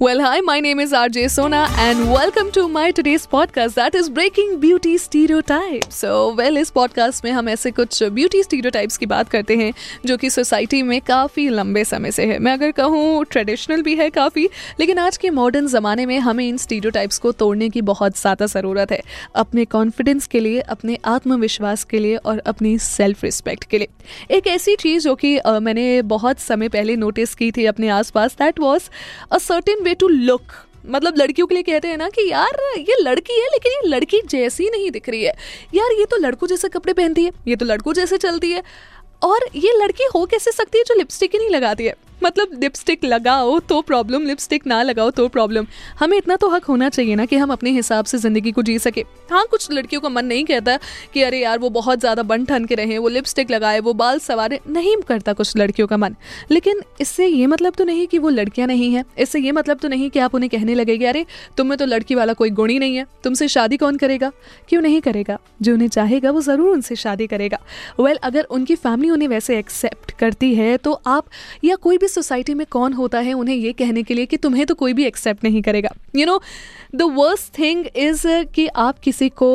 Well, hi, my name is RJ Sona, and welcome to my today's podcast that is Breaking Beauty Stereotypes. So, well, इस podcast में हम ऐसे कुछ beauty stereotypes की बात करते हैं जो कि सोसाइटी में काफ़ी लंबे समय से है। मैं अगर कहूँ ट्रेडिशनल भी है काफ़ी लेकिन आज के मॉडर्न ज़माने में हमें इन stereotypes को तोड़ने की बहुत ज़्यादा ज़रूरत है। अपने कॉन्फिडेंस के लिए अपने आत्मविश्वास के लिए और अपनी सेल्फ रिस्पेक्ट के लिए। एक ऐसी चीज़ जो कि मैंने बहुत समय पहले नोटिस की थी अपने आसपास that was a certain way to look मतलब लड़कियों के लिए कहते हैं ना कि यार, ये लड़की है, लेकिन ये लड़की जैसी नहीं दिख रही है। यार, ये तो लड़कों जैसे कपड़े पहनती है, ये तो लड़कों जैसे चलती है। और ये लड़की हो कैसे सकती है जो लिपस्टिक ही नहीं लगाती है? मतलब लिपस्टिक लगाओ तो प्रॉब्लम लिपस्टिक ना लगाओ तो प्रॉब्लम हमें इतना तो हक होना चाहिए ना कि हम अपने हिसाब से ज़िंदगी को जी सके। हाँ कुछ लड़कियों का मन नहीं कहता कि अरे यार, वो बहुत ज़्यादा बन ठन के रहें, वो लिपस्टिक लगाए, वो बाल सवारे। नहीं करता कुछ लड़कियों का मन। लेकिन इससे ये मतलब तो नहीं कि वो लड़कियाँ नहीं हैं। इससे ये मतलब तो नहीं कि आप उन्हें कहने लगेगी, अरे तुम्हें तो लड़की वाला कोई गुण ही नहीं है। तुमसे शादी कौन करेगा? क्यों नहीं करेगा? जो उन्हें चाहेगा, वो ज़रूर उनसे शादी करेगा। वेल अगर उनकी फैमिली उन्हें वैसे एक्सेप्ट करती है तो आप या कोई भी सोसाइटी में कौन होता है उन्हें ये कहने के लिए कि तुम्हें तो कोई भी एक्सेप्ट नहीं करेगा। You know the worst thing is कि आप किसी को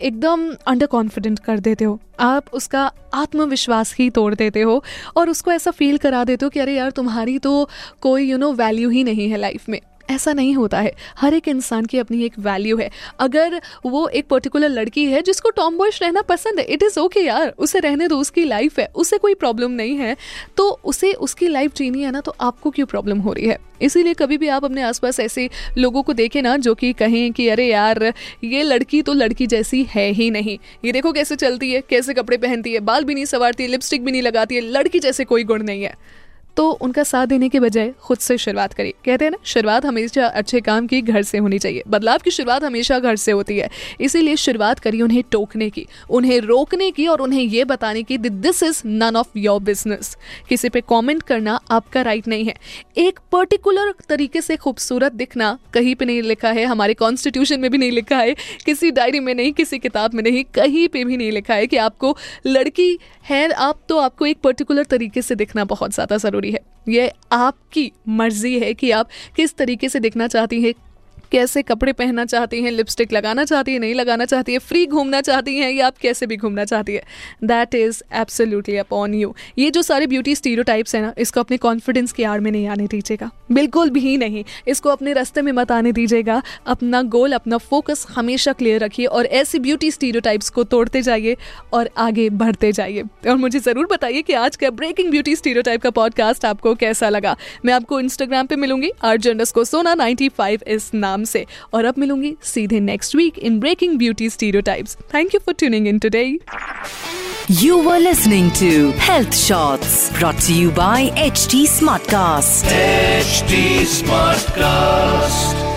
एकदम अंडर कॉन्फिडेंट कर देते हो। आप उसका आत्मविश्वास ही तोड़ देते हो और उसको ऐसा फील करा देते हो कि अरे यार, तुम्हारी तो कोई यू नो वैल्यू ही नहीं है लाइफ में। ऐसा नहीं होता है। हर एक इंसान की अपनी एक वैल्यू है। अगर वो एक पर्टिकुलर लड़की है जिसको टॉम बॉयश रहना पसंद है इट इज़ ओके यार, उसे रहने दो, उसकी लाइफ है, उसे कोई प्रॉब्लम नहीं है तो उसे उसकी लाइफ जीनी है ना तो आपको क्यों प्रॉब्लम हो रही है? इसीलिए कभी भी आप अपने आसपास ऐसे लोगों को देखें ना, जो कि कहें कि, अरे यार, ये लड़की तो लड़की जैसी है ही नहीं। ये देखो कैसे चलती है, कैसे कपड़े पहनती है, बाल भी नहीं संवारती लिपस्टिक भी नहीं लगाती है, लड़की जैसे कोई गुण नहीं है। तो उनका साथ देने के बजाय खुद से शुरुआत करिए। कहते हैं ना, शुरुआत हमेशा अच्छे काम की घर से होनी चाहिए। बदलाव की शुरुआत हमेशा घर से होती है। इसीलिए शुरुआत करिए उन्हें टोकने की, उन्हें रोकने की और उन्हें ये बताने की this is none of your business किसी पे कमेंट करना आपका राइट नहीं है। एक पर्टिकुलर तरीके से खूबसूरत दिखना कहीं पे नहीं लिखा है, हमारे कॉन्स्टिट्यूशन में भी नहीं लिखा है, किसी डायरी में नहीं, किसी किताब में नहीं, कहीं पे भी नहीं लिखा है कि आपको लड़की है, आप तो आपको एक पर्टिकुलर तरीके से दिखना बहुत ज़्यादा ज़रूरी है। ये आपकी मर्ज़ी है कि आप किस तरीके से देखना चाहती हैं कैसे कपड़े पहनना चाहती हैं लिपस्टिक लगाना चाहती है, नहीं लगाना चाहती है फ्री घूमना चाहती हैं या आप कैसे भी घूमना चाहती है? That is absolutely upon you ये जो सारे ब्यूटी स्टीरियोटाइप्स हैं ना, इसको अपने कॉन्फिडेंस की आड़ में नहीं आने दीजिएगा। बिल्कुल भी नहीं। इसको अपने रास्ते में मत आने दीजिएगा। अपना गोल अपना फोकस हमेशा क्लियर रखिए और ऐसी ब्यूटी स्टीरियोटाइप्स को तोड़ते जाइए और आगे बढ़ते जाइए। और मुझे ज़रूर बताइए कि आज का ब्रेकिंग ब्यूटी स्टीरियोटाइप का पॉडकास्ट आपको कैसा लगा। मैं आपको इंस्टाग्राम पे मिलूँगी आर्जनस को सोना 95 इस नाम। नाम से। और अब मिलूँगी सीधे next week in breaking beauty stereo thank you for tuning in today you were listening to health shorts brought you by H T Smartcast H T Smartcast